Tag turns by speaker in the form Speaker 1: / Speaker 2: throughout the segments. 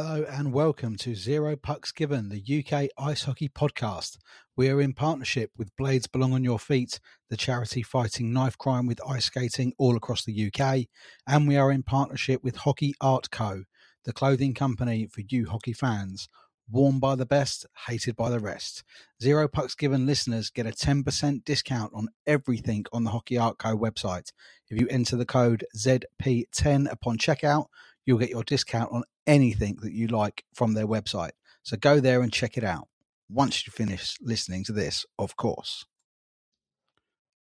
Speaker 1: Hello and welcome to Zero Pucks Given, the UK ice hockey podcast. We are in partnership with Blades Belong on Your Feet, the charity fighting knife crime with ice skating all across the UK. And we are in partnership with Hockey Art Co., the clothing company for you hockey fans. Worn by the best, hated by the rest. Zero Pucks Given listeners get a 10% discount on everything on the Hockey Art Co website. If you enter the code ZP10 upon checkout, you'll get your discount on anything that you like from their website. So go there and check it out once you finish listening to this, of course.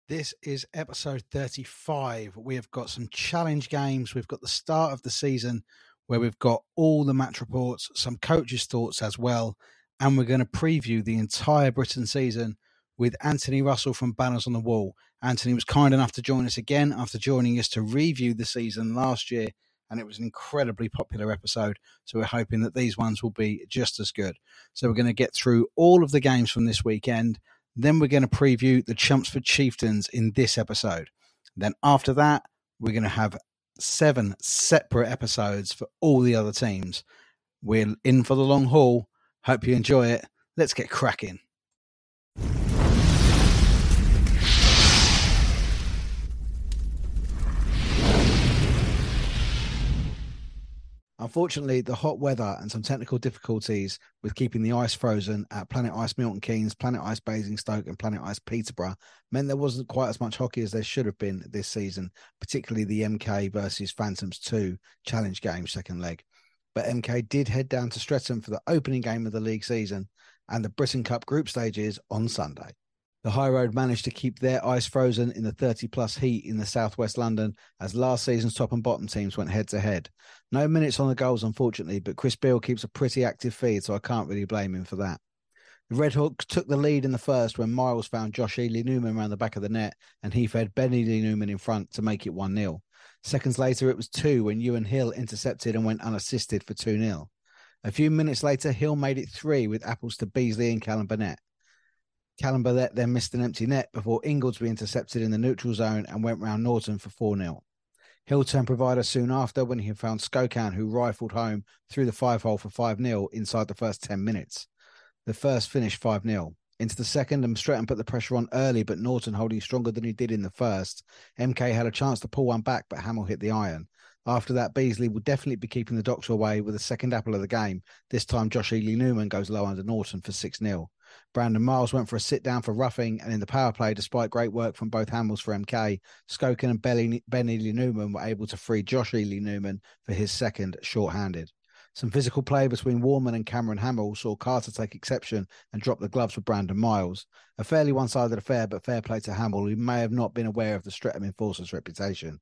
Speaker 1: This is episode 35. We have got some challenge games. We've got the start of the season where we've got all the match reports, some coaches' thoughts as well. And we're going to preview the entire Britton season with Anthony Russell from Banners on the Wall. Anthony was kind enough to join us again after joining us to review the season last year and it was an incredibly popular episode. So we're hoping that these ones will be just as good. So we're going to get through all of the games from this weekend. Then we're going to preview the Chelmsford Chieftains in this episode. Then after that, we're going to have seven separate episodes for all the other teams. We're in for the long haul. Hope you enjoy it. Let's get cracking. Unfortunately, the hot weather and some technical difficulties with keeping the ice frozen at Planet Ice Milton Keynes, Planet Ice Basingstoke, and Planet Ice Peterborough meant there wasn't quite as much hockey as there should have been this season, particularly the MK versus Phantoms 2 challenge game, second leg. But MK did head down to Streatham for the opening game of the league season and the Britton Cup group stages on Sunday. The High Road managed to keep their ice frozen in the 30 plus heat in the southwest London as last season's top and bottom teams went head to head. No minutes on the goals, unfortunately, but Chris Beale keeps a pretty active feed, so I can't really blame him for that. The Redhawks took the lead in the first when Miles found Josh Ely Newman around the back of the net and he fed Ben Ely Newman in front to make it 1 0. Seconds later, it was 2 when Ewan Hill intercepted and went unassisted for 2 0. A few minutes later, Hill made it 3 with apples to Beasley and Callum Burnett. Callum Burnett then missed an empty net before Ingoldsby intercepted in the neutral zone and went round Norton for 4 0. Hill turned provider soon after when he found Skokan, who rifled home through the five hole for 5 0 inside the first 10 minutes. The first finished 5 0. Into the second, and Streatham put the pressure on early, but Norton holding stronger than he did in the first. MK had a chance to pull one back, but Hamill hit the iron. After that, Beasley will definitely be keeping the doctor away with the second apple of the game. This time, Josh Ely Newman goes low under Norton for 6 0. Brandon Miles went for a sit down for roughing, and in the power play, despite great work from both Hamills for MK, Skokan and Ben Ely Newman were able to free Josh Ely Newman for his second short-handed. Some physical play between Warman and Cameron Hamill saw Carter take exception and drop the gloves for Brandon Miles. A fairly one sided affair, but fair play to Hamill, who may have not been aware of the Streatham enforcer's reputation.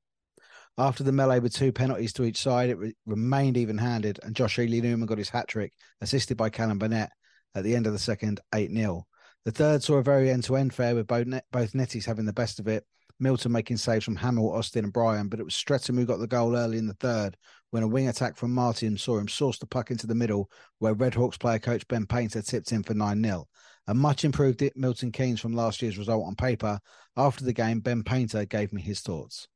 Speaker 1: After the melee with two penalties to each side, it re- remained even handed, and Josh Ely Newman got his hat trick, assisted by Callum Burnett, at the end of the second, 8 0. The third saw a very end to end fair with both, net, both netties having the best of it. Milton making saves from Hamill, Austin, and Bryan, but it was Streatham who got the goal early in the third when a wing attack from Martin saw him source the puck into the middle, where Redhawks player coach Ben Painter tipped in for 9 0. A much improved Milton Keynes from last year's result on paper. After the game, Ben Painter gave me his thoughts.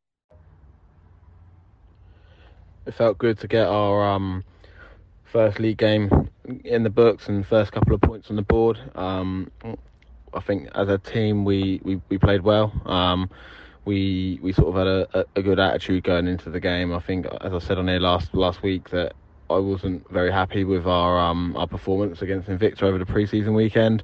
Speaker 2: It felt good to get our um, first league game in the books and first couple of points on the board. Um, I think as a team we, we, we played well. Um, we we sort of had a, a, good attitude going into the game. I think, as I said on here last last week, that I wasn't very happy with our um, our performance against Invicta over the preseason weekend.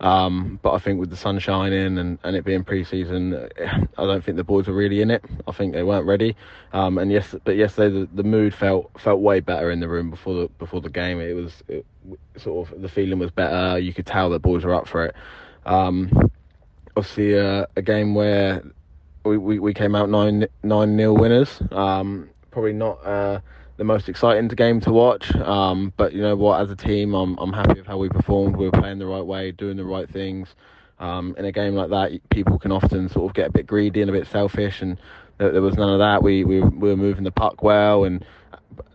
Speaker 2: Um, but I think with the sun shining and, and it being pre-season, I don't think the boys were really in it. I think they weren't ready. Um, and yes, but yesterday the, the mood felt felt way better in the room before the before the game. It was it, sort of the feeling was better. You could tell the boys were up for it. Um, obviously, uh, a game where we, we, we came out nine nine nil winners. Um, probably not uh, the most exciting game to watch, um, but you know what? As a team, I'm I'm happy with how we performed. We were playing the right way, doing the right things. Um, in a game like that, people can often sort of get a bit greedy and a bit selfish, and there, there was none of that. We, we we were moving the puck well and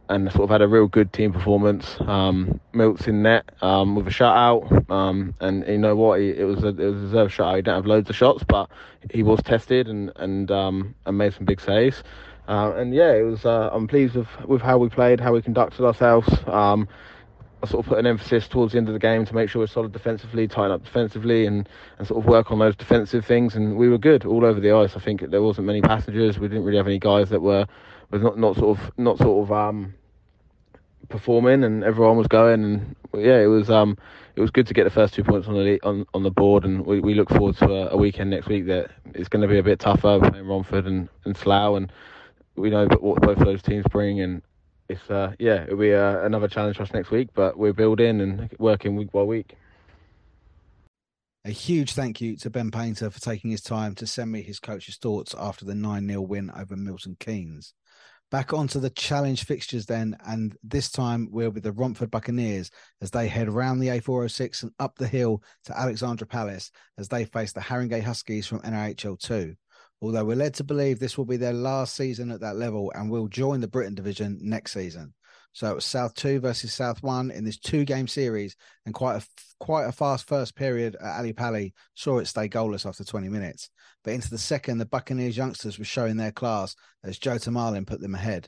Speaker 2: and sort of had a real good team performance. Um, Milt's in net um, with a shutout, um, and you know what? He, it was a it was a deserved shutout. He didn't have loads of shots, but he was tested and and um, and made some big saves. Uh, and yeah, it was. Uh, I'm pleased with with how we played, how we conducted ourselves. Um, I sort of put an emphasis towards the end of the game to make sure we're solid defensively, tighten up defensively, and, and sort of work on those defensive things. And we were good all over the ice. I think there wasn't many passengers. We didn't really have any guys that were was not, not sort of not sort of um, performing, and everyone was going. And yeah, it was um, it was good to get the first two points on the on, on the board, and we, we look forward to a, a weekend next week that is going to be a bit tougher playing Romford and, and Slough, and we know what both of those teams bring, and it's uh, yeah, it'll be uh, another challenge for us next week, but we're building and working week by week.
Speaker 1: A huge thank you to Ben Painter for taking his time to send me his coach's thoughts after the 9 0 win over Milton Keynes. Back onto the challenge fixtures then, and this time we're with the Romford Buccaneers as they head around the A406 and up the hill to Alexandra Palace as they face the Haringey Huskies from NIHL 2. Although we're led to believe this will be their last season at that level and will join the Britton division next season. So it was South 2 versus South 1 in this two game series, and quite a quite a fast first period at Ali Pali saw it stay goalless after 20 minutes. But into the second, the Buccaneers youngsters were showing their class as Joe Tamalin put them ahead.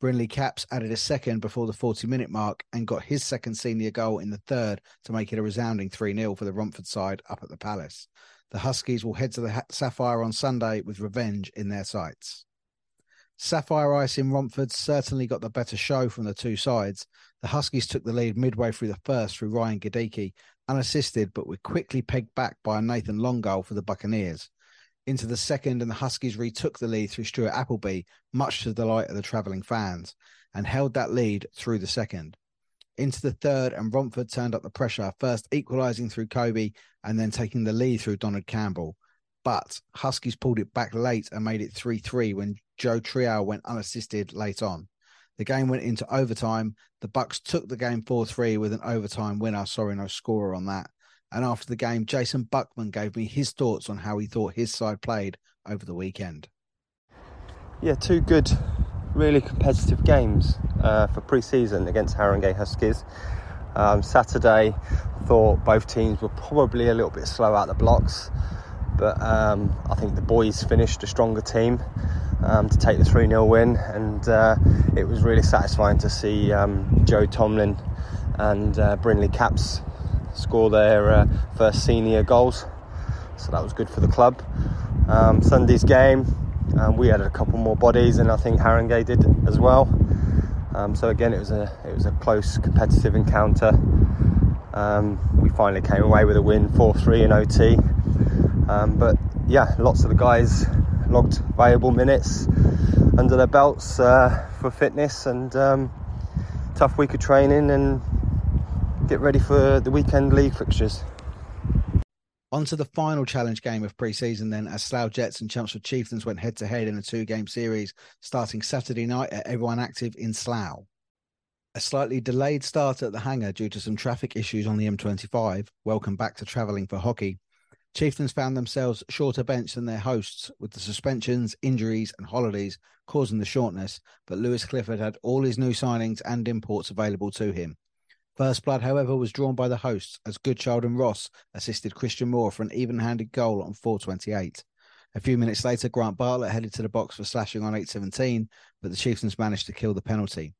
Speaker 1: Brindley Caps added a second before the 40 minute mark and got his second senior goal in the third to make it a resounding 3 0 for the Romford side up at the Palace. The Huskies will head to the Sapphire on Sunday with revenge in their sights. Sapphire Ice in Romford certainly got the better show from the two sides. The Huskies took the lead midway through the first through Ryan Gadicki, unassisted, but were quickly pegged back by a Nathan Long goal for the Buccaneers. Into the second, and the Huskies retook the lead through Stuart Appleby, much to the delight of the travelling fans, and held that lead through the second. Into the third, and Romford turned up the pressure, first equalising through Kobe and then taking the lead through Donald Campbell. But Huskies pulled it back late and made it 3 3 when Joe Trial went unassisted late on. The game went into overtime. The Bucks took the game 4-3 with an overtime winner. Sorry, no scorer on that. And after the game, Jason Buckman gave me his thoughts on how he thought his side played over the weekend.
Speaker 3: Yeah, two good, really competitive games uh, for pre-season against Haringey Huskies. Um, Saturday, thought both teams were probably a little bit slow out the blocks, but um, I think the boys finished a stronger team um, to take the 3 0 win, and uh, it was really satisfying to see um, Joe Tomlin and uh, Brindley Caps score their uh, first senior goals. So that was good for the club. Um, Sunday's game, um, we had a couple more bodies, and I think Haringey did as well. Um, so again, it was a it was a close competitive encounter. Um, we finally came away with a win, 4-3 in OT. but yeah, lots of the guys logged valuable minutes under their belts uh, for fitness and um, tough week of training and get ready for the weekend league fixtures.
Speaker 1: On to the final challenge game of pre-season then as Slough Jets and Chelmsford Chieftains went head to head in a two-game series starting Saturday night at Everyone Active in Slough. A slightly delayed start at the hangar due to some traffic issues on the M25. Welcome back to travelling for hockey. Chieftains found themselves shorter bench than their hosts, with the suspensions, injuries, and holidays causing the shortness. But Lewis Clifford had all his new signings and imports available to him. First blood, however, was drawn by the hosts as Goodchild and Ross assisted Christian Moore for an even handed goal on 428. A few minutes later, Grant Bartlett headed to the box for slashing on 817, but the Chieftains managed to kill the penalty.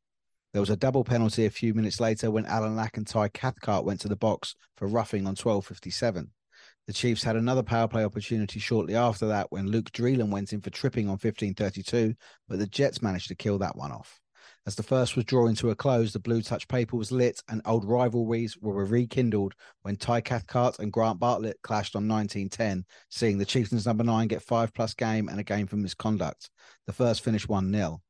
Speaker 1: There was a double penalty a few minutes later when Alan Lack and Ty Cathcart went to the box for roughing on 1257. The Chiefs had another power play opportunity shortly after that when Luke Dreelan went in for tripping on 1532, but the Jets managed to kill that one off. As the first was drawing to a close, the blue touch paper was lit and old rivalries were rekindled when Ty Cathcart and Grant Bartlett clashed on 1910, seeing the Chieftains number nine get five plus game and a game for misconduct. The first finished 1 0.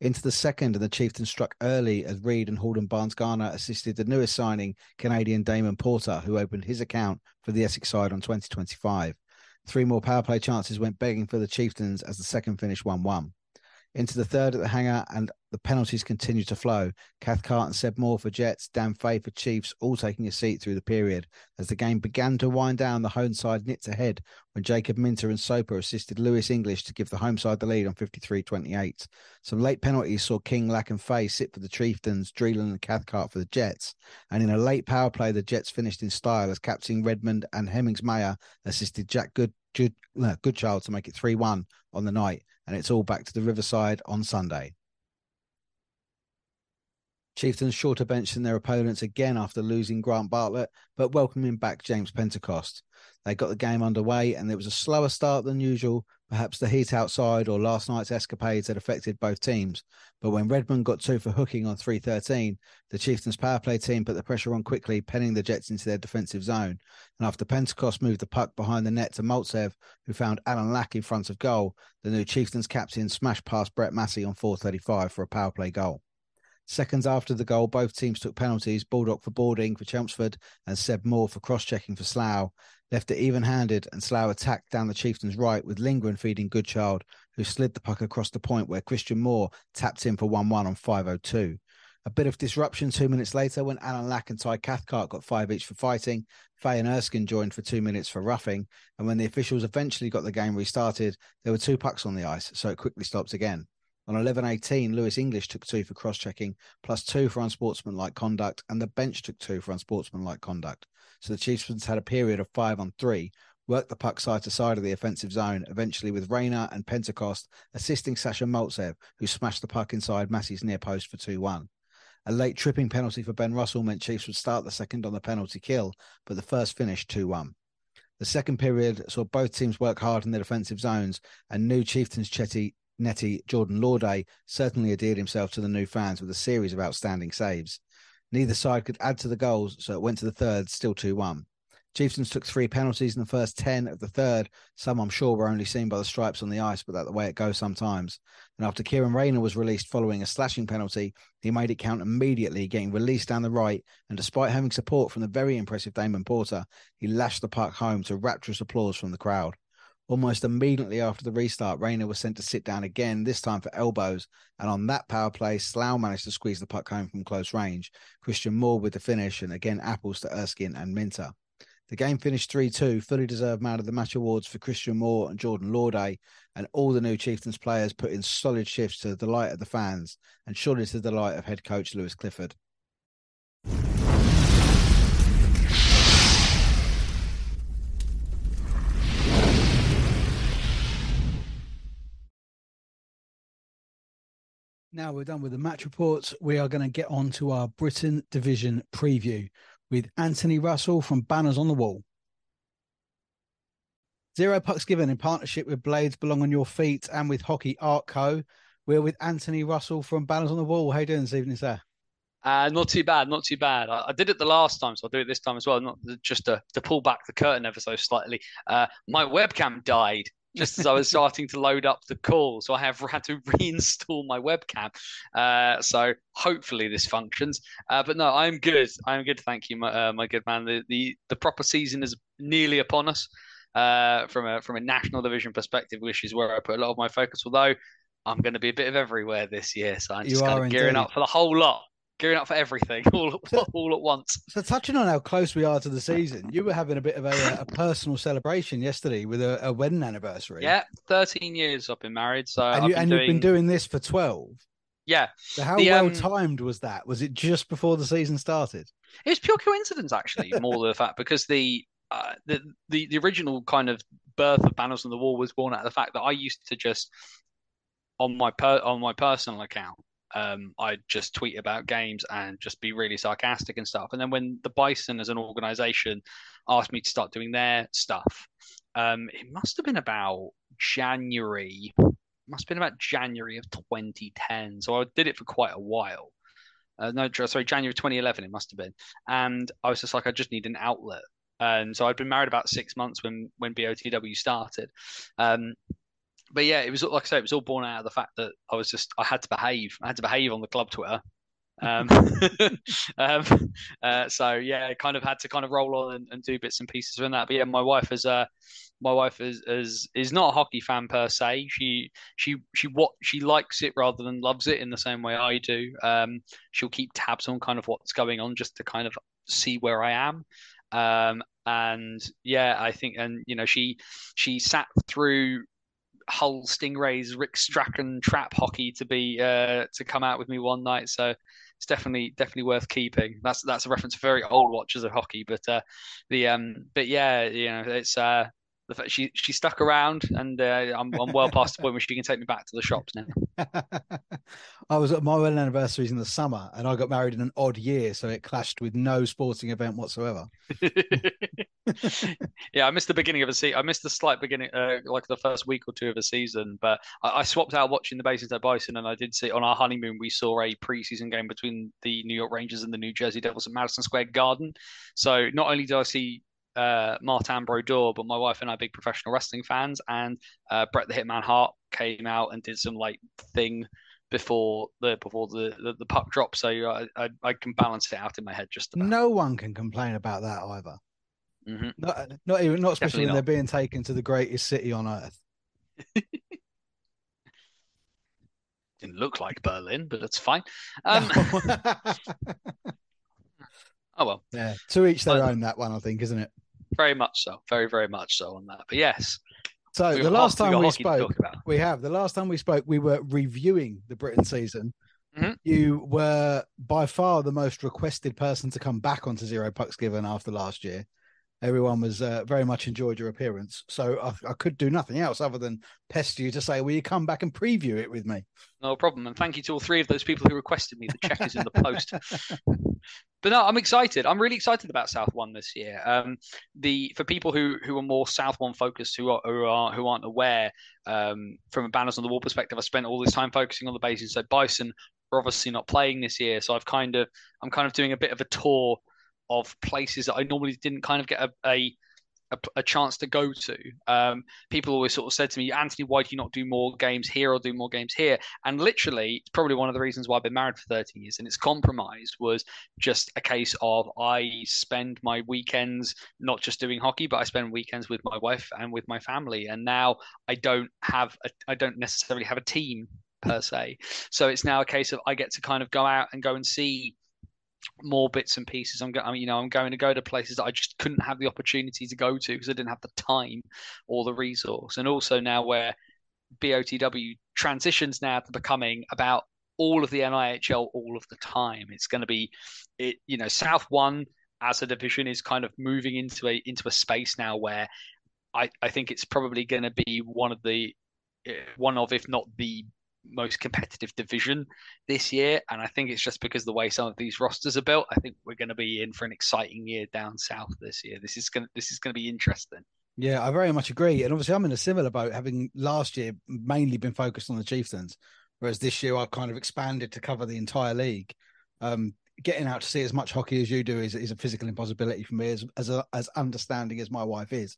Speaker 1: Into the second, and the Chieftains struck early as Reed and Halden Barnes Garner assisted the newest signing, Canadian Damon Porter, who opened his account for the Essex side on 2025. Three more power play chances went begging for the Chieftains as the second finished 1 1. Into the third at the hangar, and the penalties continued to flow. Cathcart and Seb Moore for Jets, Dan Fay for Chiefs, all taking a seat through the period. As the game began to wind down, the home side nipped ahead when Jacob Minter and Soper assisted Lewis English to give the home side the lead on 53 28. Some late penalties saw King, Lack, and Fay sit for the Chieftains, Dreeland and Cathcart for the Jets. And in a late power play, the Jets finished in style as Captain Redmond and Hemmings Mayer assisted Jack Good, Good, Goodchild to make it 3 1 on the night and it's all back to the Riverside on Sunday. Chieftains shorter bench than their opponents again after losing Grant Bartlett, but welcoming back James Pentecost. They got the game underway and it was a slower start than usual. Perhaps the heat outside or last night's escapades had affected both teams. But when Redmond got two for hooking on 313, the Chieftains power play team put the pressure on quickly, penning the Jets into their defensive zone. And after Pentecost moved the puck behind the net to Maltsev, who found Alan Lack in front of goal, the new Chieftains captain smashed past Brett Massey on 435 for a power play goal. Seconds after the goal, both teams took penalties. Baldock for boarding for Chelmsford and Seb Moore for cross-checking for Slough. Left it even-handed and Slough attacked down the Chieftains' right with Lindgren feeding Goodchild, who slid the puck across the point where Christian Moore tapped in for 1-1 on 5.02. A bit of disruption two minutes later when Alan Lack and Ty Cathcart got five each for fighting. Fay and Erskine joined for two minutes for roughing. And when the officials eventually got the game restarted, there were two pucks on the ice, so it quickly stopped again. On 11.18, Lewis English took two for cross checking, plus two for unsportsmanlike conduct, and the bench took two for unsportsmanlike conduct. So the Chiefs had a period of five on three, worked the puck side to side of the offensive zone, eventually with Rayner and Pentecost assisting Sasha Maltsev, who smashed the puck inside Massey's near post for 2 1. A late tripping penalty for Ben Russell meant Chiefs would start the second on the penalty kill, but the first finished 2 1. The second period saw both teams work hard in their defensive zones, and new Chieftains Chetty netty Jordan Lauday certainly adhered himself to the new fans with a series of outstanding saves. Neither side could add to the goals, so it went to the third, still 2 1. Chieftains took three penalties in the first 10 of the third. Some, I'm sure, were only seen by the stripes on the ice, but that's the way it goes sometimes. And after Kieran Rayner was released following a slashing penalty, he made it count immediately, getting released down the right. And despite having support from the very impressive Damon Porter, he lashed the puck home to rapturous applause from the crowd. Almost immediately after the restart, Rayner was sent to sit down again, this time for elbows. And on that power play, Slough managed to squeeze the puck home from close range. Christian Moore with the finish, and again, apples to Erskine and Minter. The game finished 3 2, fully deserved man of the match awards for Christian Moore and Jordan Lauday. And all the new Chieftains players put in solid shifts to the delight of the fans and surely to the delight of head coach Lewis Clifford. Now we're done with the match reports. We are going to get on to our Britton Division preview with Anthony Russell from Banners on the Wall. Zero pucks given in partnership with Blades Belong on Your Feet and with Hockey Art Co. We're with Anthony Russell from Banners on the Wall. How you doing this evening, sir?
Speaker 4: Uh, not too bad, not too bad. I, I, did it the last time, so I'll do it this time as well. Not just to, to pull back the curtain ever so slightly. Uh, my webcam died just as I was starting to load up the call. So I have had to reinstall my webcam. Uh, so hopefully this functions. Uh, but no, I'm good. I'm good. Thank you, my, uh, my good man. The, the, the proper season is nearly upon us. Uh, from a from a national division perspective, which is where I put a lot of my focus. Although I'm going to be a bit of everywhere this year, so I'm just kind of gearing up for the whole lot gearing up for everything all, all at once.
Speaker 1: So, touching on how close we are to the season, you were having a bit of a, a personal celebration yesterday with a, a, wedding anniversary.
Speaker 4: Yeah, 13 years I've been married. So,
Speaker 1: and, you, have doing... been doing this for 12.
Speaker 4: Yeah.
Speaker 1: So, how the, well um... timed was that? Was it just before the season started?
Speaker 4: It was pure coincidence, actually, more than the fact because the, uh, the the the original kind of birth of Banners on the Wall was born out of the fact that I used to just on my per on my personal account um, I'd just tweet about games and just be really sarcastic and stuff. And then when the Bison as an organization asked me to start doing their stuff, um, it must have been about January, must have been about January of 2010. So I did it for quite a while. Uh, no, sorry, January 2011, it must have been. And I was just like, I just need an outlet. And so I'd been married about six months when when BOTW started. Um, but yeah, it was like I say, it was all born out of the fact that I was just I had to behave. I had to behave on the club Twitter, Um, um, uh, so yeah, I kind of had to kind of roll on and, and, do bits and pieces from that. But yeah, my wife is uh, my wife is, is is not a hockey fan per se. She she she what she likes it rather than loves it in the same way I do. Um, she'll keep tabs on kind of what's going on just to kind of see where I am. Um, and yeah, I think, and you know, she she sat through Hull Stingrays, Rick Strachan trap hockey to be uh, to come out with me one night. So it's definitely definitely worth keeping. That's that's a reference to very old watchers of hockey, but uh, the um, but yeah, you know, it's uh, the fact she she stuck around, and uh, I'm I'm well past the point where she can take me back to the shops now.
Speaker 1: I was at my wedding anniversaries in the summer, and I got married in an odd year, so it clashed with no sporting event whatsoever.
Speaker 4: yeah, I missed the beginning of a season. I missed the slight beginning, uh, like the first week or two of a season. But I, I swapped out watching the Bases at Bison, and I did see on our honeymoon we saw a preseason game between the New York Rangers and the New Jersey Devils at Madison Square Garden. So not only did I see uh, Martin Brodeur, but my wife and I are big professional wrestling fans, and uh, Bret the Hitman Hart came out and did some like thing before the before the the, the puck drop, so I, I, I can balance it out in my head just about.
Speaker 1: No one can complain about that either.
Speaker 4: Mm-hmm.
Speaker 1: Not, not even not especially Definitely when not. they're being taken to the greatest city on earth.
Speaker 4: Didn't look like Berlin, but that's fine. Um, oh well.
Speaker 1: Yeah, to each their but, own. That one, I think, isn't it?
Speaker 4: Very much so. Very, very much so on that. But yes.
Speaker 1: So we the last time we spoke, we have the last time we spoke, we were reviewing the Britton season. Mm-hmm. You were by far the most requested person to come back onto Zero Pucks Given after last year everyone was uh, very much enjoyed your appearance. So I, I, could do nothing else other than pester you to say, "Will you come back and preview it with me?"
Speaker 4: No problem, and thank you to all three of those people who requested me. The check is in the post. but no, I'm excited. I'm really excited about South One this year. Um, the for people who who are more South One focused, who are who are who aren't aware, um, from a banners on the wall perspective, I spent all this time focusing on the bases. So Bison are obviously not playing this year, so I've kind of I'm kind of doing a bit of a tour of places that I normally didn't kind of get a, a a, a, chance to go to. Um, people always sort of said to me, Anthony, why do you not do more games here or do more games here? And literally, it's probably one of the reasons why I've been married for 13 years. And its compromise was just a case of I spend my weekends not just doing hockey, but I spend weekends with my wife and with my family. And now I don't have, I don't necessarily have a team per se. So it's now a case of I get to kind of go out and go and see more bits and pieces. I'm going, you know, I'm going to go to places that I just couldn't have the opportunity to go to because I didn't have the time or the resource. And also now where BOTW transitions now to becoming about all of the NIHL all of the time. It's going to be, it, you know, South One as a division is kind of moving into a into a space now where I I think it's probably going to be one of the eh, one of if not the most competitive division this year. And I think it's just because the way some of these rosters are built. I think we're going to be in for an exciting year down south this year. This is going to, this is going to be interesting.
Speaker 1: Yeah, I very much agree. And obviously, I'm in a similar boat, having last year mainly been focused on the Chieftains, whereas this year I've kind of expanded to cover the entire league. Um, getting out to see as much hockey as you do is, is a physical impossibility for me, as as, a, as understanding as my wife is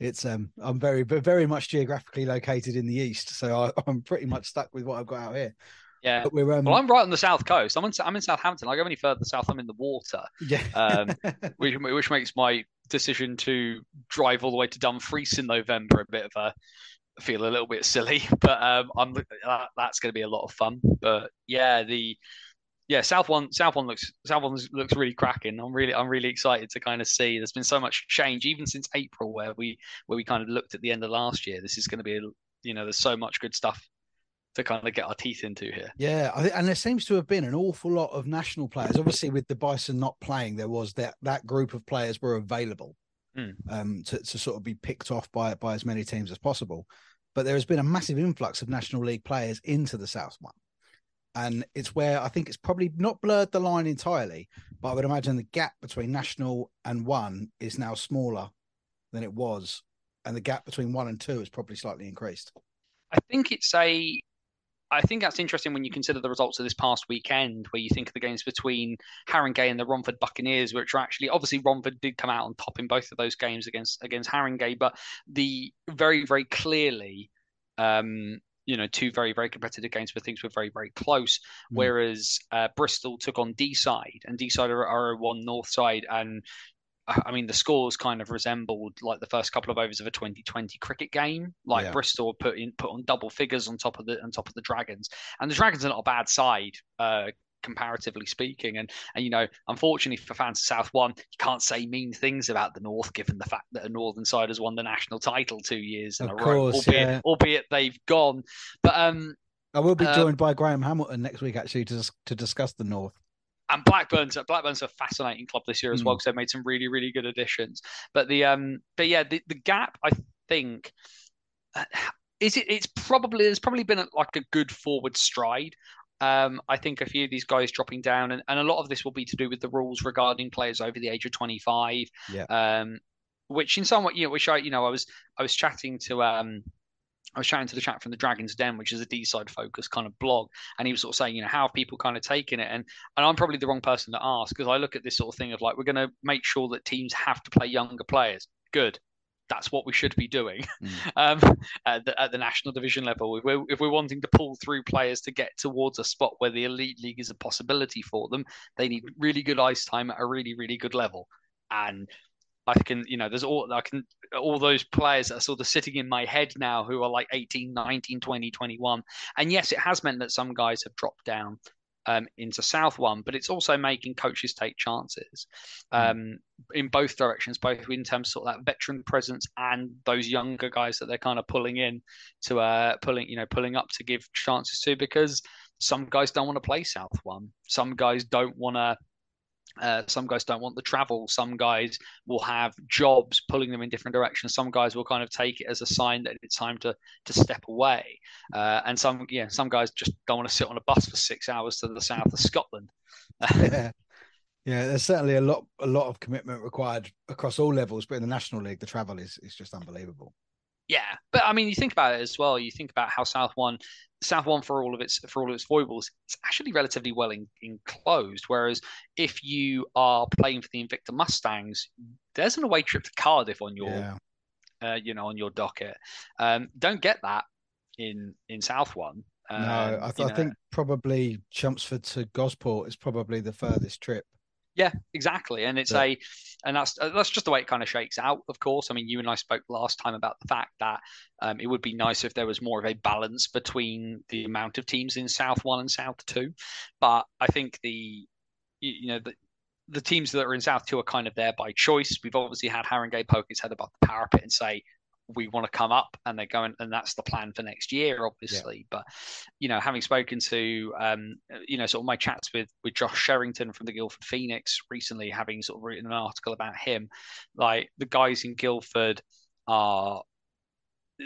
Speaker 1: it's um I'm very very much geographically located in the east, so I, am pretty much stuck with what I've got out here.
Speaker 4: Yeah, but we're um, well, I'm right on the south coast. I'm in I'm in Southampton. I go any further south, I'm in the water.
Speaker 1: Yeah,
Speaker 4: um, which which makes my decision to drive all the way to Dumfries in November a bit of a feel a little bit silly, but um, I'm uh, that's going to be a lot of fun. But yeah, the yeah, South one, South one looks South one looks really cracking. I'm really I'm really excited to kind of see. There's been so much change even since April, where we where we kind of looked at the end of last year. This is going to be, you know, there's so much good stuff to kind of get our teeth into here.
Speaker 1: Yeah, and there seems to have been an awful lot of national players. Obviously, with the Bison not playing, there was that that group of players were available mm. um, to to sort of be picked off by by as many teams as possible. But there has been a massive influx of National League players into the South one and it's where I think it's probably not blurred the line entirely, but I would imagine the gap between national and one is now smaller than it was, and the gap between one and two is probably slightly increased.
Speaker 4: I think it's a. I think that's interesting when you consider the results of this past weekend, where you think of the games between Haringey and the Romford Buccaneers, which are actually obviously Romford did come out on top in both of those games against against Haringey, but the very very clearly um, you know two very very competitive games where things were very very close. Mm. Whereas uh, Bristol took on Deeside and Deeside are, are a one North side and. Uh, I mean, the scores kind of resembled like the first couple of overs of a 2020 cricket game. Like yeah. Bristol put in put on double figures on top of the on top of the Dragons, and the Dragons are not a bad side uh, comparatively speaking. And and you know, unfortunately for fans of South One, you can't say mean things about the North, given the fact that a Northern side has won the national title two years in of a course, row, albeit, yeah. albeit they've gone. But um,
Speaker 1: I will be um, joined um, by Graham Hamilton next week actually to to discuss the North.
Speaker 4: And Blackburn's Blackburn's a fascinating club this year as mm. well because they've made some really really good additions. But the um, but yeah, the, the gap I think. Uh, is it? It's probably there's probably been a, like a good forward stride. Um, I think a few of these guys dropping down, and, and a lot of this will be to do with the rules regarding players over the age of 25.
Speaker 1: Yeah.
Speaker 4: Um, which in some way, you know, which I, you know, I was I was chatting to um, I was chatting to the chat from the Dragon's Den, which is a Deeside focus kind of blog, and he was sort of saying, you know, how have people kind of taken it? And and I'm probably the wrong person to ask because I look at this sort of thing of like we're going to make sure that teams have to play younger players. Good that's what we should be doing mm. um, at, the, at, the, national division level. If we're, if we're wanting to pull through players to get towards a spot where the elite league is a possibility for them, they need really good ice time at a really, really good level. And I can, you know, there's all I can, all those players that are sort of sitting in my head now who are like 18, 19, 20, 21. And yes, it has meant that some guys have dropped down um, into South One, but it's also making coaches take chances hmm. um, in both directions, both in terms of, sort of that veteran presence and those younger guys that they're kind of pulling in to uh, pulling, you know, pulling up to give chances to because some guys don't want to play South One, some guys don't want to uh, some guys don't want the travel. Some guys will have jobs pulling them in different directions. Some guys will kind of take it as a sign that it's time to to step away. Uh, and some, yeah, some guys just don't want to sit on a bus for six hours to the south of Scotland.
Speaker 1: yeah. yeah, there's certainly a lot a lot of commitment required across all levels, but in the National League, the travel is is just unbelievable.
Speaker 4: Yeah, but I mean, you think about it as well. You think about how South One, South One for all of its for all of its foibles, it's actually relatively well in, enclosed. Whereas if you are playing for the Invicta Mustangs, there's an away trip to Cardiff on your, yeah. uh, you know, on your docket. Um, don't get that in in South One.
Speaker 1: Um, no, I, th- I think probably Chelmsford to Gosport is probably the furthest trip.
Speaker 4: Yeah, exactly. And it's yeah. a, and that's uh, that's just the way it kind of shakes out. Of course, I mean, you and I spoke last time about the fact that um, it would be nice if there was more of a balance between the amount of teams in South One and South Two. But I think the, you know, the the teams that are in South Two are kind of there by choice. We've obviously had Haringey poke his head above the parapet and say, we want to come up and they're going and that's the plan for next year obviously yeah. but you know having spoken to um you know sort of my chats with with josh sherrington from the guildford phoenix recently having sort of written an article about him like the guys in guildford are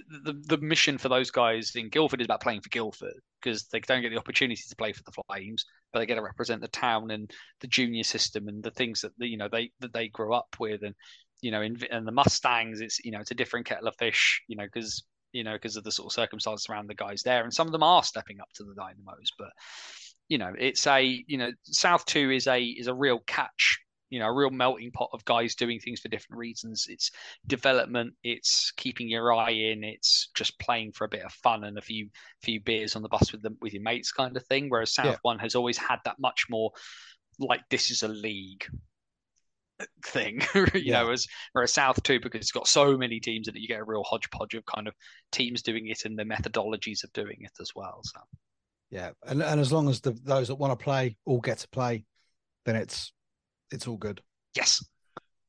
Speaker 4: the, the mission for those guys in Guildford is about playing for Guildford because they don't get the opportunity to play for the Flames, but they get to represent the town and the junior system and the things that you know they that they grew up with. And you know, in, in the Mustangs, it's you know it's a different kettle of fish, you know, because you know because of the sort of circumstances around the guys there, and some of them are stepping up to the Dynamos, but you know, it's a you know South Two is a is a real catch you know a real melting pot of guys doing things for different reasons. It's development it's keeping your eye in it's just playing for a bit of fun and a few few beers on the bus with them with your mates kind of thing. Whereas south yeah. one has always had that much more like this is a league thing, you yeah. know, as whereas South too, because it's got so many teams that you get a real hodgepodge of kind of teams doing it and the methodologies of doing it as well. So
Speaker 1: yeah, and and as long as the those that want to play all get to play, then it's it's all good.
Speaker 4: Yes.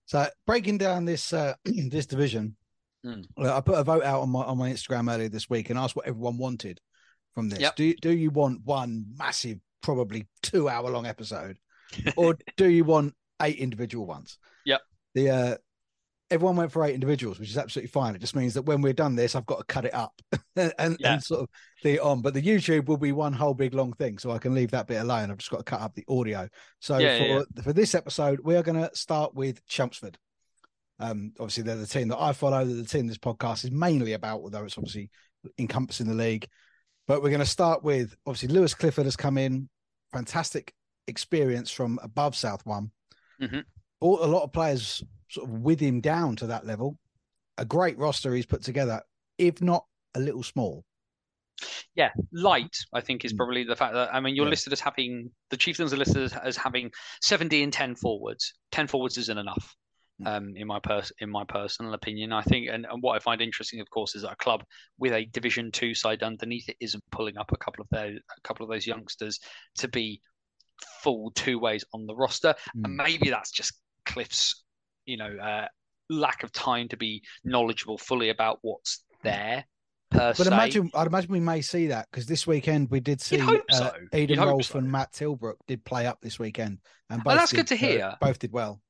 Speaker 1: So breaking down this uh, this division, mm. I put a vote out on my on my Instagram earlier this week and asked what everyone wanted from this. Yep. Do do you want one massive, probably two hour long episode, or do you want eight individual ones.
Speaker 4: Yep.
Speaker 1: The uh, everyone went for eight individuals, which is absolutely fine. It just means that when we're done this, I've got to cut it up and, yeah. and sort of the on. But the YouTube will be one whole big long thing, so I can leave that bit alone. I've just got to cut up the audio. So yeah, for yeah. for this episode, we are going to start with Chelmsford. Um, obviously, they're the team that I follow. They're the team this podcast is mainly about, although it's obviously encompassing the league. But we're going to start with obviously Lewis Clifford has come in, fantastic experience from above South One.
Speaker 4: Mm-hmm.
Speaker 1: Brought a lot of players sort of with him down to that level. A great roster he's put together, if not a little small.
Speaker 4: yeah, light. I think is
Speaker 1: Mm.
Speaker 4: probably the fact that I mean you're
Speaker 1: Yeah.
Speaker 4: listed as having the Chieftains are listed as, having seventy and ten forwards. Ten forwards isn't enough,
Speaker 1: Mm.
Speaker 4: um, in my pers- in my personal opinion. I think, and, and what I find interesting, of course, is that a club with a Division Two side underneath it isn't pulling up a couple of those a couple of those youngsters to be full two ways on the roster, and
Speaker 1: Mm.
Speaker 4: maybe that's just Cliff's, you know, uh, lack of time to be knowledgeable fully about what's there. Per
Speaker 1: But
Speaker 4: se.
Speaker 1: imagine, I'd imagine we may see that because this weekend we did see uh,
Speaker 4: so.
Speaker 1: Eden Rolfe
Speaker 4: so.
Speaker 1: and Matt Tilbrook did play up this weekend, and both
Speaker 4: that's
Speaker 1: did,
Speaker 4: good to
Speaker 1: uh,
Speaker 4: hear.
Speaker 1: both did well.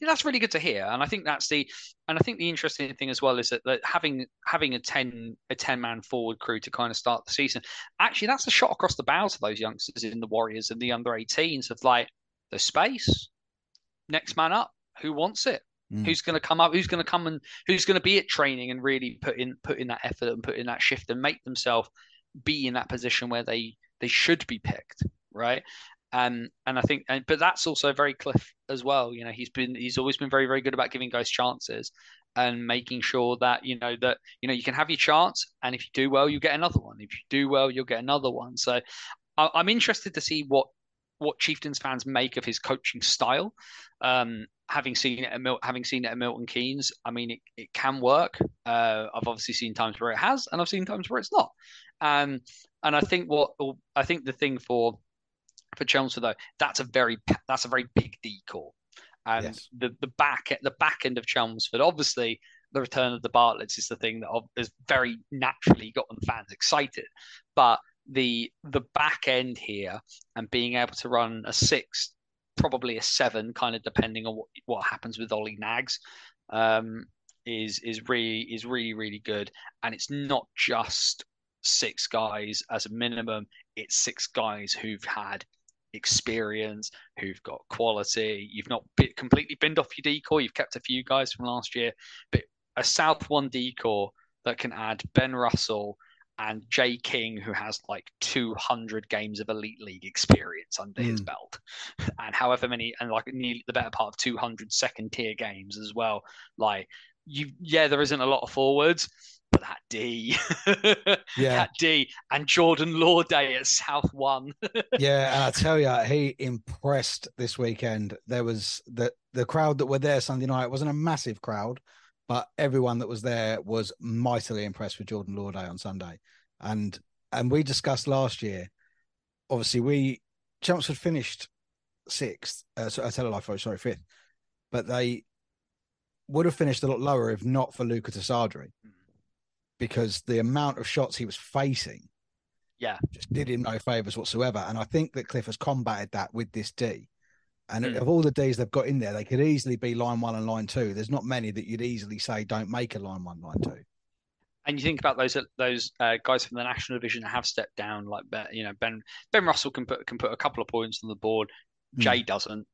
Speaker 4: Yeah, that's really good to hear, and I think that's the, and I think the interesting thing as well is that, that having having a ten a ten man forward crew to kind of start the season, actually that's a shot across the bows of those youngsters in the Warriors and the under 18s of like the space, next man up, who wants it,
Speaker 1: Mm.
Speaker 4: who's going to come up, who's going to come and who's going to be at training and really put in put in that effort and put in that shift and make themselves be in that position where they they should be picked, right? Um, and I think, and, but that's also very Cliff as well. You know, he's been he's always been very very good about giving guys chances and making sure that you know that you know you can have your chance, and if you do well, you get another one. If you do well, you'll get another one. So I, I'm interested to see what what Chieftains fans make of his coaching style. Um, having seen it at Mil- having seen it at Milton Keynes, I mean, it, it can work. Uh, I've obviously seen times where it has, and I've seen times where it's not. Um, and I think what I think the thing for for Chelmsford though, that's a very that's a very big D core. And
Speaker 1: Yes.
Speaker 4: the the back the back end of Chelmsford, obviously, the return of the Bartletts is the thing that has very naturally gotten fans excited. But the the back end here and being able to run a six, probably a seven, kind of depending on what what happens with Ollie Nags, um, is is really is really really good. And it's not just six guys as a minimum; it's six guys who've had experience, who've got quality. You've not bit, completely binned off your D core. You've kept a few guys from last year, but a South One D core that can add Ben Russell and Jay King, who has like 200 games of elite league experience under his
Speaker 1: Mm.
Speaker 4: belt, and however many, and like nearly the better part of 200 second tier games as well. Like you, yeah, there isn't a lot of forwards. But that D,
Speaker 1: Yeah.
Speaker 4: that D, and Jordan Lawday at South One.
Speaker 1: Yeah, and I tell you, he impressed this weekend. There was the the crowd that were there Sunday night. Wasn't a massive crowd, but everyone that was there was mightily impressed with Jordan Lawday on Sunday. And and we discussed last year. Obviously, we Chelmsford finished sixth. Uh, so, I tell a lie, sorry, fifth, but they would have finished a lot lower if not for Luca Tasadri, because the amount of shots he was facing
Speaker 4: Yeah.
Speaker 1: just did him no favors whatsoever. And I think that Cliff has combated that with this D. And
Speaker 4: Mm.
Speaker 1: of all the Ds they've got in there, they could easily be line one and line two. There's not many that you'd easily say don't make a line one, line two.
Speaker 4: and you think about those those uh, guys from the national division that have stepped down, like Ben, you know Ben Ben Russell can put can put a couple of points on the board.
Speaker 1: Hmm.
Speaker 4: Jay doesn't.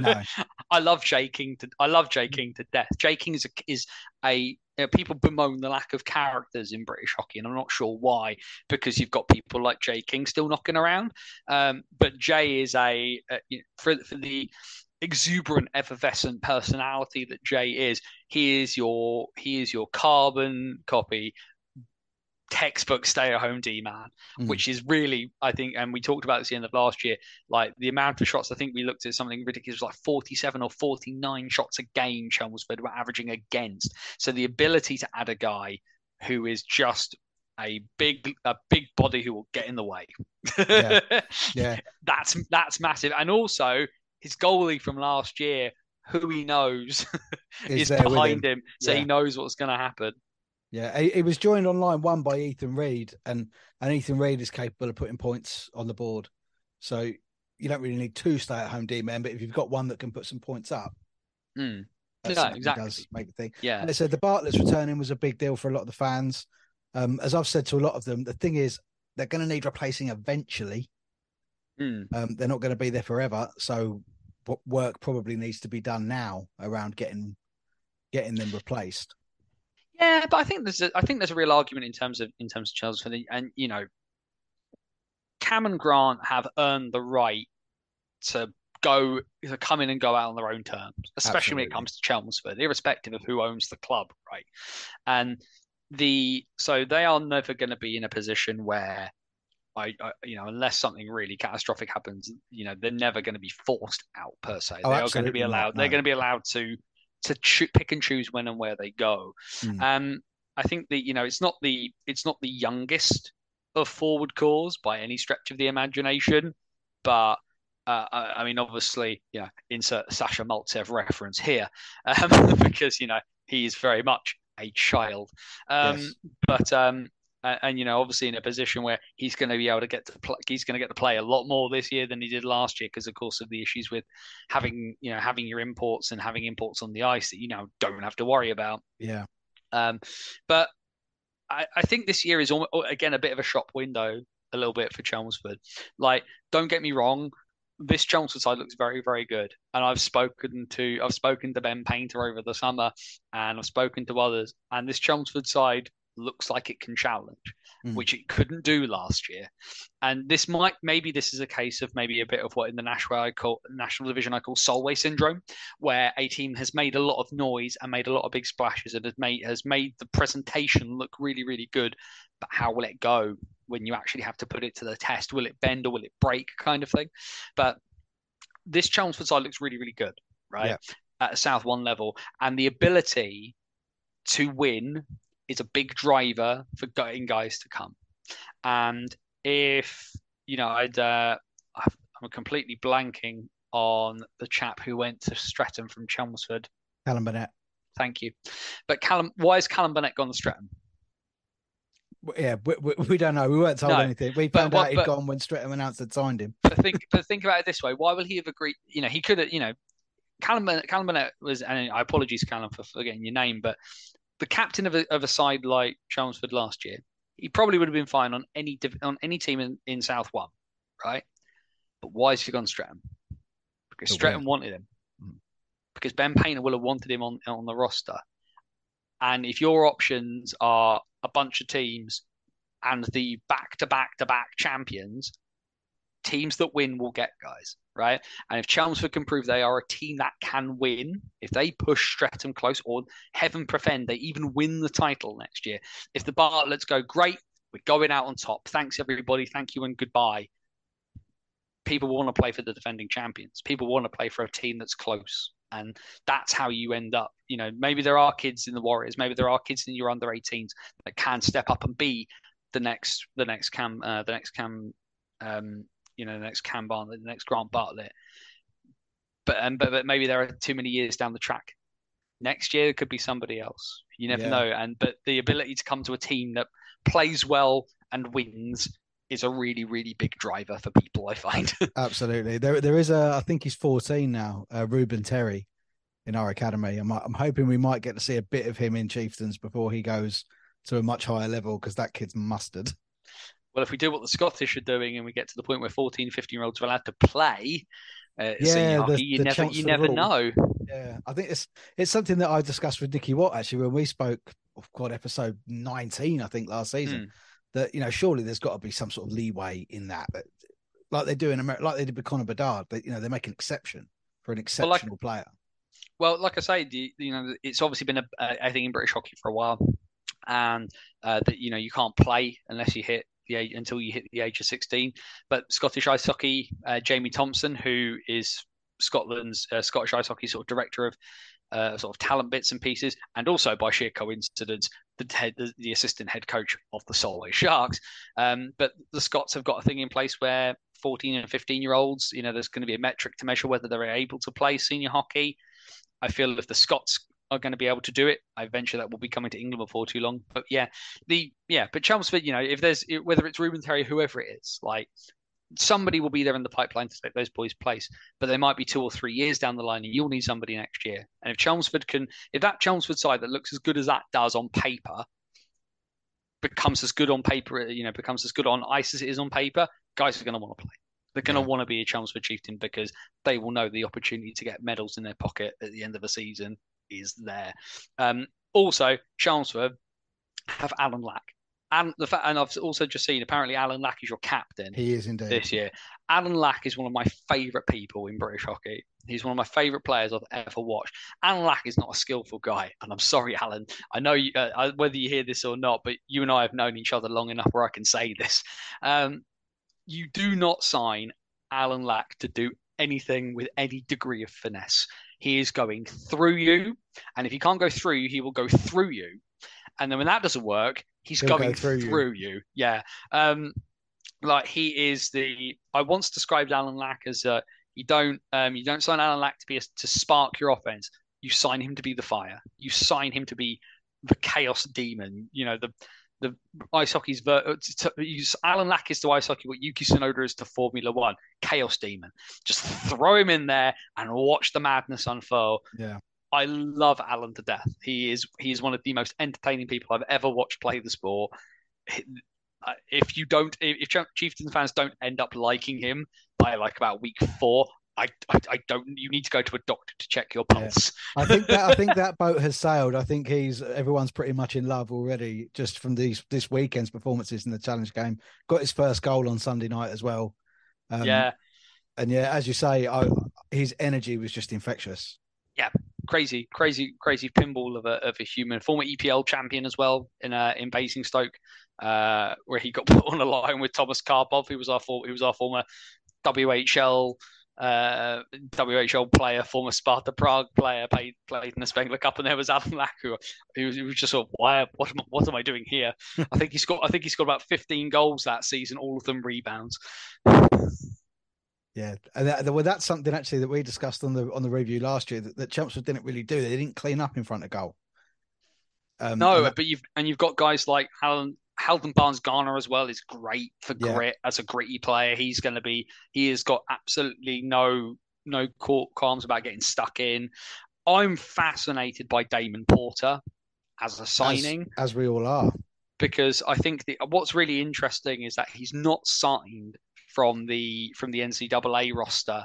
Speaker 1: No.
Speaker 4: I love Jay King to I love Jay King to death. Jay King is a, is a know, people bemoan the lack of characters in British hockey, and I'm not sure why because you've got people like Jay King still knocking around. Um, but Jay is a, a you know, for for the exuberant, effervescent personality that Jay is. He is your he is your carbon copy textbook stay at home D man,
Speaker 1: Mm.
Speaker 4: which is really, I think, and we talked about this at the end of last year, like the amount of shots. I think we looked at something ridiculous, like 47 or 49 shots a game Chelmsford were averaging against. So the ability to add a guy who is just a big a big body who will get in the way.
Speaker 1: Yeah. Yeah.
Speaker 4: that's that's massive. And also his goalie from last year, who he knows
Speaker 1: Is
Speaker 4: is behind
Speaker 1: him.
Speaker 4: him, so
Speaker 1: Yeah.
Speaker 4: he knows what's going to happen.
Speaker 1: Yeah. He, he was joined on line one by Ethan Reed, and, and Ethan Reed is capable of putting points on the board. So you don't really need two stay at home D men, but if you've got one that can put some points up,
Speaker 4: Mm,
Speaker 1: that
Speaker 4: Yeah,
Speaker 1: certainly
Speaker 4: exactly.
Speaker 1: does make the thing.
Speaker 4: yeah,
Speaker 1: And I said the Bartlett's returning was a big deal for a lot of the fans. Um, as I've said to a lot of them, the thing is they're going to need replacing eventually.
Speaker 4: Mm,
Speaker 1: Um, they're not going to be there forever, so work probably needs to be done now around getting getting them replaced.
Speaker 4: Yeah. But I think there's a, I think there's a real argument in terms of in terms of Chelsea, and you know, Cam and Grant have earned the right to go to come in and go out on their own terms, especially when it comes to Chelmsford, irrespective of who owns the club, right? And the so they are never going to be in a position where I, I, you know unless something really catastrophic happens you know they're never going to be forced out per se
Speaker 1: Oh,
Speaker 4: they are going to be
Speaker 1: absolutely not,
Speaker 4: allowed they're going to be allowed to to choo- pick and choose when and where they go
Speaker 1: Mm.
Speaker 4: um i think that you know it's not the it's not the youngest of forward cores by any stretch of the imagination but uh, I, I mean, obviously, you know, insert Sasha Maltsev reference here, um, because you know he is very much a child. Um,
Speaker 1: Yes.
Speaker 4: But um, and, and you know, obviously in a position where he's going to be able to get to play, he's going to get to play a lot more this year than he did last year because, of course, of the issues with having you know having your imports and having imports on the ice that you now don't have to worry about.
Speaker 1: Yeah.
Speaker 4: Um, but I, I think this year is almo- again a bit of a shop window, a little bit for Chelmsford. Like, don't get me wrong, this Chelmsford side looks very, very good. And I've spoken to I've spoken to Ben Painter over the summer, and I've spoken to others, and this Chelmsford side looks like it can challenge,
Speaker 1: Mm.
Speaker 4: which it couldn't do last year. And this might maybe this is a case of maybe a bit of what in the national I call national division I call Solway syndrome, where a team has made a lot of noise and made a lot of big splashes and has made has made the presentation look really, really good. But how will it go when you actually have to put it to the test? Will it bend or will it break, kind of thing? But this Chelmsford side looks really, really good, right?
Speaker 1: Yeah.
Speaker 4: At a South One level, and the ability to win is a big driver for getting guys to come. And if you know, I'd uh, I'm completely blanking on the chap who went to Streatham from Chelmsford.
Speaker 1: Callum Burnett.
Speaker 4: Thank you. But Callum, why has Callum Burnett gone to Streatham?
Speaker 1: W- Yeah, we, we, we don't know. We weren't told
Speaker 4: No,
Speaker 1: anything. We found
Speaker 4: what-
Speaker 1: out he'd gone when Streatham announced they'd signed him.
Speaker 4: But think, but think about it this way: Why will he have agreed? You know, he could have. You know, Callum Callum Burnett was, and I apologize, Callum, for forgetting your name, but the captain of a, of a side like Chelmsford last year, he probably would have been fine on any on any team in, in South One, right? But why has he gone Streatham? Because Streatham
Speaker 1: win.
Speaker 4: wanted him.
Speaker 1: Mm.
Speaker 4: Because Ben Painter will have wanted him on on the roster. And if your options are a bunch of teams and the back to back to back champions, teams that win will get guys, right? And if Chelmsford can prove they are a team that can win, if they push Streatham close, or heaven prevent, they even win the title next year. If the Bartletts go, great, we're going out on top. Thanks, everybody. Thank you and goodbye. People want to play for the defending champions. People want to play for a team that's close. And that's how you end up. You know, maybe there are kids in the Warriors, maybe there are kids in your under 18s that can step up and be the next, the next Cam, uh, the next Cam, um, you know, the next Cam the next Grant Bartlett. But, um, but but maybe there are too many years down the track. Next year it could be somebody else. You never
Speaker 1: Yeah.
Speaker 4: know. And but the ability to come to a team that plays well and wins is a really really big driver for people. I find.
Speaker 1: Absolutely. There, there is a. I think he's 14 now. Uh, Ruben Terry in our academy. I'm, I'm hoping we might get to see a bit of him in Chieftains before he goes to a much higher level because that kid's mustard.
Speaker 4: Well, if we do what the Scottish are doing and we get to the point where 14, 15 year olds are allowed to play, uh,
Speaker 1: Yeah,
Speaker 4: senior
Speaker 1: the-
Speaker 4: hockey, you
Speaker 1: the
Speaker 4: never you never know.
Speaker 1: Yeah, I think it's it's something that I discussed with Nicky Watt actually when we spoke. Oh God, episode 19, I think last season. That you know, surely there's got to be some sort of leeway in that, but like they do in America, like they did with Connor Bedard. They, you know, they make an exception for an
Speaker 4: Well, like-
Speaker 1: exceptional player.
Speaker 4: Well, like I say, the, you know, it's obviously been a, a, I think in British hockey for a while, and uh, that you know you can't play unless you hit the age until you hit the age of 16. But Scottish ice hockey, uh, Jamie Thompson, who is Scotland's uh, Scottish ice hockey sort of director of uh, sort of talent bits and pieces, and also by sheer coincidence, the head, the, the assistant head coach of the Solway Sharks. Um, but the Scots have got a thing in place where 14 and 15 year olds, you know, there's going to be a metric to measure whether they're able to play senior hockey. I feel if the Scots are going to be able to do it, I venture that will be coming to England before too long. But yeah, the yeah, but Chelmsford, you know, if there's whether it's Ruben Terry, whoever it is, like somebody will be there in the pipeline to take those boys' place. But they might be two or three years down the line, and you'll need somebody next year. And if Chelmsford can, if that Chelmsford side that looks as good as that does on paper becomes as good on paper, uh, you know, becomes as good on ice as it is on paper, guys are going to want to play. They're going to
Speaker 1: Yeah.
Speaker 4: want to be a Chelmsford chieftain because they will know the opportunity to get medals in their pocket at the end of the season is there. Um, also, Chelmsford have Alan Lack. And the fact, and I've also just seen apparently Alan Lack is your captain
Speaker 1: He is indeed.
Speaker 4: this year. Alan Lack is one of my favourite people in British hockey. He's one of my favourite players I've ever watched. Alan Lack is not a skillful guy, and I'm sorry, Alan. I know you, uh, whether you hear this or not, but you and I have known each other long enough where I can say this. Um, you do not sign Alan Lack to do anything with any degree of finesse. He is going through you, and if he can't go through you, he will go through you. And then when that doesn't work, he's
Speaker 1: He'll go
Speaker 4: going
Speaker 1: through
Speaker 4: through,
Speaker 1: you.
Speaker 4: you. Yeah. Um, like he is the. I once described Alan Lack as uh, you don't um, you don't sign Alan Lack to be a, to spark your offense. You sign him to be the fire. You sign him to be the chaos demon. You know the the ice hockey's ver- uh, to, use Alan Lack is to ice hockey what Yuki Tsunoda is to Formula One. Chaos demon. Just throw him in there and watch the madness unfurl.
Speaker 1: Yeah.
Speaker 4: I love Alan to death. He is he is one of the most entertaining people I've ever watched play the sport. Uh, If you don't, if if Chieftains fans don't end up liking him by like about week four, I, I, I don't. You need to go to a doctor to check your
Speaker 1: Yeah.
Speaker 4: pulse.
Speaker 1: I think that I think that boat has sailed. I think he's everyone's pretty much in love already, just from these this weekend's performances in the challenge game. Got his first goal on Sunday night as well. Um,
Speaker 4: yeah,
Speaker 1: and yeah, as you say, I, his energy was just infectious.
Speaker 4: Yeah, crazy, crazy, crazy pinball of a of a human. Former EPL champion as well in uh, in Basingstoke, uh, where he got put on a line with Thomas Karpov, who was our for, who was our former WHL uh, WHL player, former Sparta Prague player, played played in the Spengler Cup, and there was Alan Lack, who, who, was, who was just sort of, why, what am, I- what am I doing here? I think he scored, I think he scored about 15 goals that season, all of them rebounds.
Speaker 1: Yeah, and that, well, that's something actually that we discussed on the on the review last year that, that Chelmsford didn't really do. They didn't clean up in front of goal. Um,
Speaker 4: No,
Speaker 1: that-
Speaker 4: but you've and you've got guys like Helen Halden Barnes Garner as well is great for
Speaker 1: Yeah.
Speaker 4: grit as a gritty player. He's going to be he has got absolutely no no court qualms about getting stuck in. I'm fascinated by Damon Porter as a
Speaker 1: as,
Speaker 4: signing
Speaker 1: as we all are.
Speaker 4: because I think the, what's really interesting is that he's not signed from the from the NCAA roster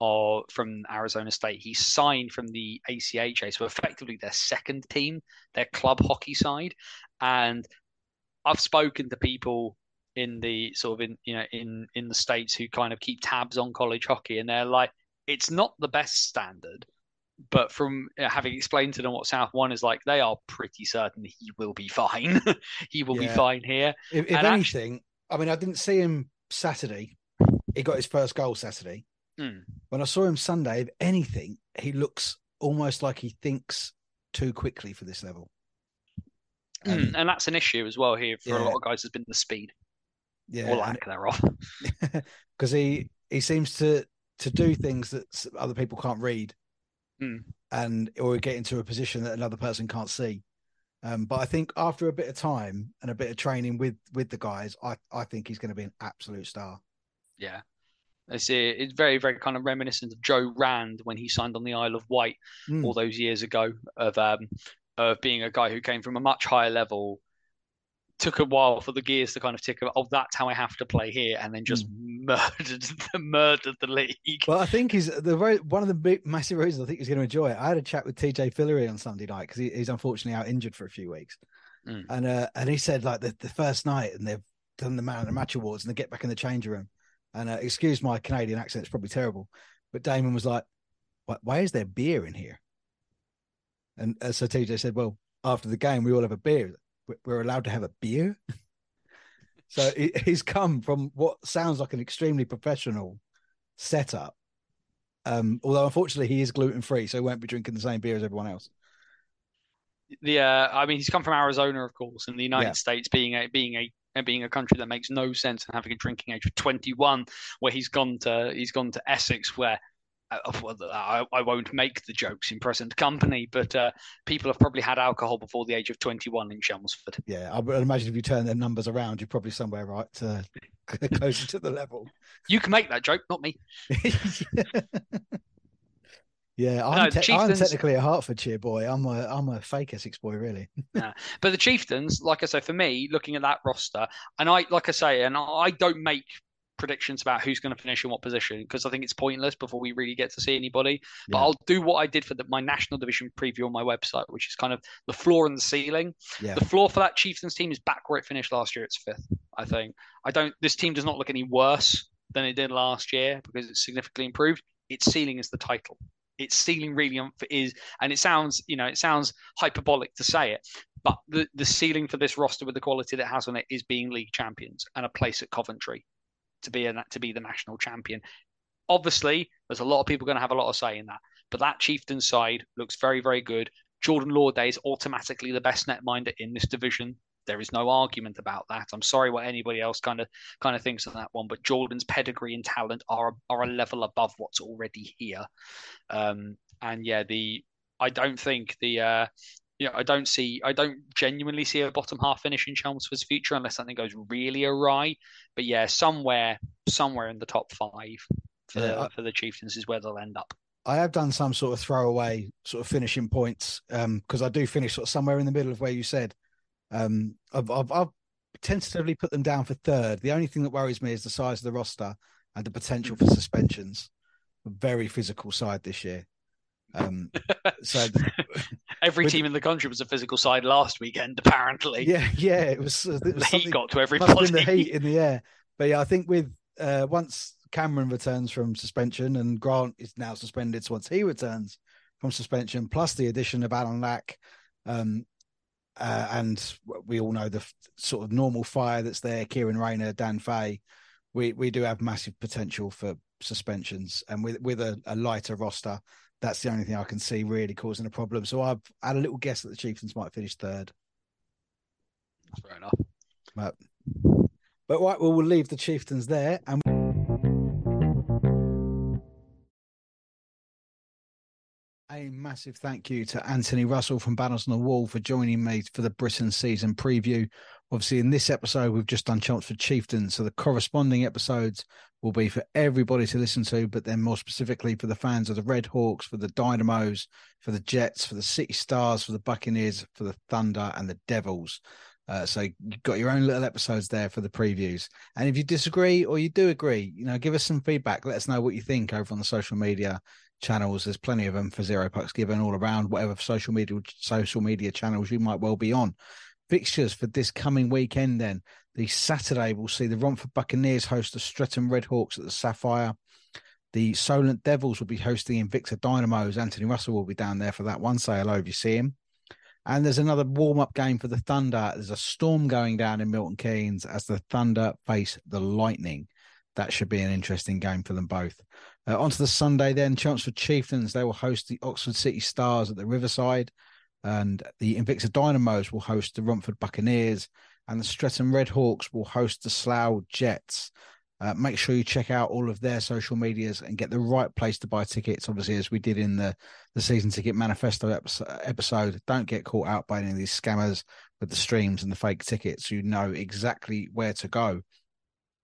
Speaker 4: or from Arizona State. He's signed from the ACHA, so effectively their second team, their club hockey side. And I've spoken to people in the sort of in you know in in the states who kind of keep tabs on college hockey, and they're like, it's not the best standard. But from having explained to them what South One is like, they are pretty certain he will be fine. he will be fine here.
Speaker 1: If, if
Speaker 4: And
Speaker 1: anything, I mean, I didn't see him Saturday. He got his first goal Saturday.
Speaker 4: Hmm.
Speaker 1: When I saw him Sunday, if anything, he looks almost like he thinks too quickly for this level. And,
Speaker 4: Mm, and that's an issue as well here for a lot of guys. Has been the speed
Speaker 1: yeah,
Speaker 4: or lack thereof.
Speaker 1: because he he seems to to do things that other people can't read,
Speaker 4: Mm.
Speaker 1: and or get into a position that another person can't see. Um, but I think after a bit of time and a bit of training with with the guys, I I think he's going to be an absolute star.
Speaker 4: Yeah. It's, uh, it's very, very kind of reminiscent of Joe Rand when he signed on the Isle of Wight
Speaker 1: Mm.
Speaker 4: all those years ago of um of being a guy who came from a much higher level. Took a while for the gears to kind of tick. Oh, that's how I have to play here, and then just murdered the murdered the league.
Speaker 1: Well, I think he's the very one of the big massive reasons I think he's going to enjoy it. I had a chat with TJ Fillery on Sunday night because he, he's unfortunately out injured for a few weeks,
Speaker 4: Mm.
Speaker 1: and uh, and he said like the, the first night and they've done the man of the match awards and they get back in the change room, and uh, excuse my Canadian accent, it's probably terrible, but Damon was like, "Why, why is there beer in here?" And uh, so TJ said, "Well, after the game, we all have a beer. We- We're allowed to have a beer." so he, he's come from what sounds like an extremely professional setup. Um, although unfortunately he is gluten free, so he won't be drinking the same beer as everyone else.
Speaker 4: the uh, I mean, he's come from Arizona, of course, and the United
Speaker 1: Yeah.
Speaker 4: States being a being a being a country that makes no sense and having a drinking age of 21, where he's gone to he's gone to Essex, where I, I won't make the jokes in present company, but uh, people have probably had alcohol before the age of 21 in Chelmsford.
Speaker 1: Yeah, I would imagine if you turn their numbers around, you're probably somewhere right to closer to the level.
Speaker 4: You can make that joke, not me.
Speaker 1: yeah, I'm,
Speaker 4: No,
Speaker 1: te- I'm technically a Hertfordshire boy. I'm a I'm a fake Essex boy, really.
Speaker 4: But the Chieftains, like I say, for me, looking at that roster, and I, like I say, and I don't make predictions about who's going to finish in what position because I think it's pointless before we really get to see anybody. But
Speaker 1: Yeah.
Speaker 4: I'll do what I did for the, my national division preview on my website, which is kind of the floor and the ceiling.
Speaker 1: Yeah,
Speaker 4: The floor for that Chieftains team is back where it finished last year. It's fifth, I think. I don't. This team does not look any worse than it did last year because it's significantly improved. its ceiling is the title. Its ceiling really um, is, and it sounds, you know, it sounds hyperbolic to say it, but the, the ceiling for this roster with the quality that it has on it is being league champions and a place at Coventry to be a, to be the national champion. Obviously, there's a lot of people going to have a lot of say in that, but that chieftain side looks very, very good. Jordan Lawday is automatically the best netminder in this division. There is no argument about that. I'm sorry what anybody else kind of kind of thinks of that one, but Jordan's pedigree and talent are are a level above what's already here. Um, and yeah, the I don't think the uh, you know, I don't see, I don't genuinely see a bottom half finish in Chelmsford's future unless something goes really awry. But yeah, somewhere, somewhere in the top five for, yeah, the, I, for the Chieftains is where they'll end up.
Speaker 1: I have done some sort of throwaway sort of finishing points because um, I do finish sort of somewhere in the middle of where you said. Um, I've, I've, I've tentatively put them down for third. The only thing that worries me is the size of the roster and the potential for suspensions. A very physical side this year. Um, so
Speaker 4: every team in the country was a physical side last weekend, apparently.
Speaker 1: Yeah, yeah, it was. It was
Speaker 4: heat got to everybody.
Speaker 1: the heat in the air, but yeah, I think with uh, once Cameron returns from suspension and Grant is now suspended, so once he returns from suspension, plus the addition of Alan Lack, um, uh, and we all know the f- sort of normal fire that's there, Kieran Rayner, Dan Fay, we we do have massive potential for suspensions, and with with a, a lighter roster that's the only thing I can see really causing a problem. So I've had a little guess that the Chieftains might finish third.
Speaker 4: That's fair enough.
Speaker 1: But, but right, well, we'll leave the Chieftains there and. A massive thank you to Anthony Russell from Banners on the Wall for joining me for the Britton season preview. Obviously, in this episode, we've just done Chelmsford Chieftains, so the corresponding episodes will be for everybody to listen to, but then more specifically for the fans of the Red Hawks, for the Dynamos, for the Jets, for the City Stars, for the Buccaneers, for the Thunder, and the Devils. Uh, so you've got your own little episodes there for the previews. And if you disagree or you do agree, you know, give us some feedback. Let us know what you think over on the social media channels. There's plenty of them for Zero Pucks Given all around, whatever social media social media channels you might well be on. Fixtures for this coming weekend then. The Saturday we'll see the Romford Buccaneers host the Streatham Redhawks at the Sapphire. The Solent Devils will be hosting Invicta Dynamos. Anthony Russell will be down there for that one. Say hello if you see him. And there's another warm up game for the Thunder. There's a storm going down in Milton Keynes as the Thunder face the Lightning. That should be an interesting game for them both. Uh, on to the Sunday then. Chelmsford Chieftains, they will host the Oxford City Stars at the Riverside. And the Invicta Dynamos will host the Romford Buccaneers and the Streatham Redhawks will host the Slough Jets. Uh, make sure you check out all of their social medias and get the right place to buy tickets. Obviously, as we did in the the season ticket manifesto episode, don't get caught out by any of these scammers with the streams and the fake tickets. You know exactly where to go.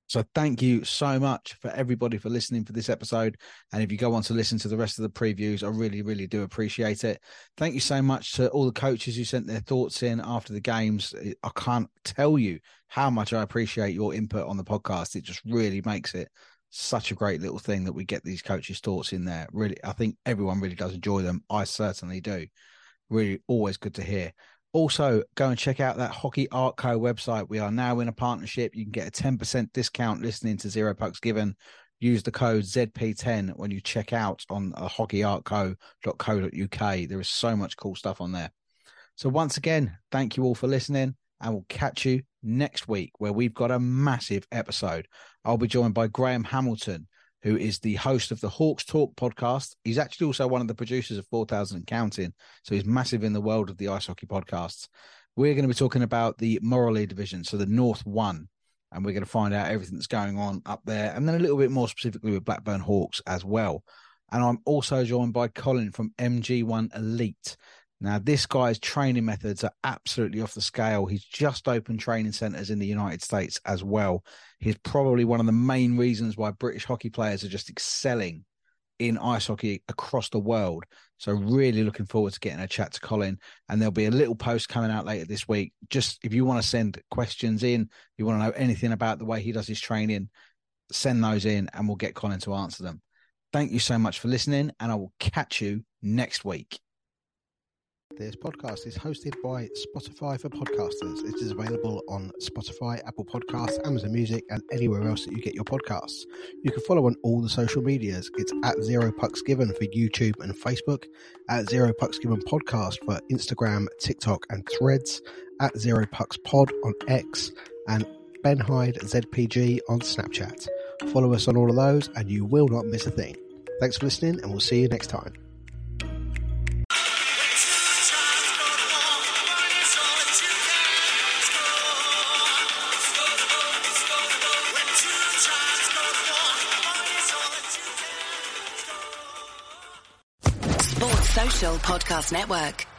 Speaker 1: So thank you so much for everybody for listening for this episode. And if you go on to listen to the rest of the previews, I really, really do appreciate it. Thank you so much to all the coaches who sent their thoughts in after the games. I can't tell you how much I appreciate your input on the podcast. It just really makes it such a great little thing that we get these coaches' thoughts in there. Really, I think everyone really does enjoy them. I certainly do. Really, always good to hear. Also, go and check out that Hockey Art Co website. We are now in a partnership. You can get a 10% discount listening to Zero Pucks Given. Use the code ZP10 when you check out on uh, hockeyartco.co.uk. There is so much cool stuff on there. So, once again, thank you all for listening, and we'll catch you next week where we've got a massive episode. I'll be joined by Graham Hamilton, who is the host of the Hawks Talk podcast. He's actually also one of the producers of 4000 and Counting. So he's massive in the world of the ice hockey podcasts. We're going to be talking about the Moralee division, so the North One, and we're going to find out everything that's going on up there, and then a little bit more specifically with Blackburn Hawks as well. And I'm also joined by Colin from MG1 Elite. Now, this guy's training methods are absolutely off the scale. He's just opened training centers in the United States as well. He's probably one of the main reasons why British hockey players are just excelling in ice hockey across the world. So, really looking forward to getting a chat to Colin. And there'll be a little post coming out later this week. Just if you want to send questions in, you want to know anything about the way he does his training, send those in and we'll get Colin to answer them. Thank you so much for listening, and I will catch you next week.
Speaker 5: This podcast is hosted by Spotify for podcasters. It is available on Spotify, Apple Podcasts, Amazon Music, and anywhere else that you get your podcasts. You can follow on all the social medias. It's at Zero Pucks Given for YouTube and Facebook, at Zero Pucks Given Podcast for Instagram, TikTok, and Threads, at Zero Pucks Pod on X, and Ben Hyde ZPG on Snapchat. Follow us on all of those, and you will not miss a thing. Thanks for listening, and we'll see you next time.
Speaker 6: Podcast Network.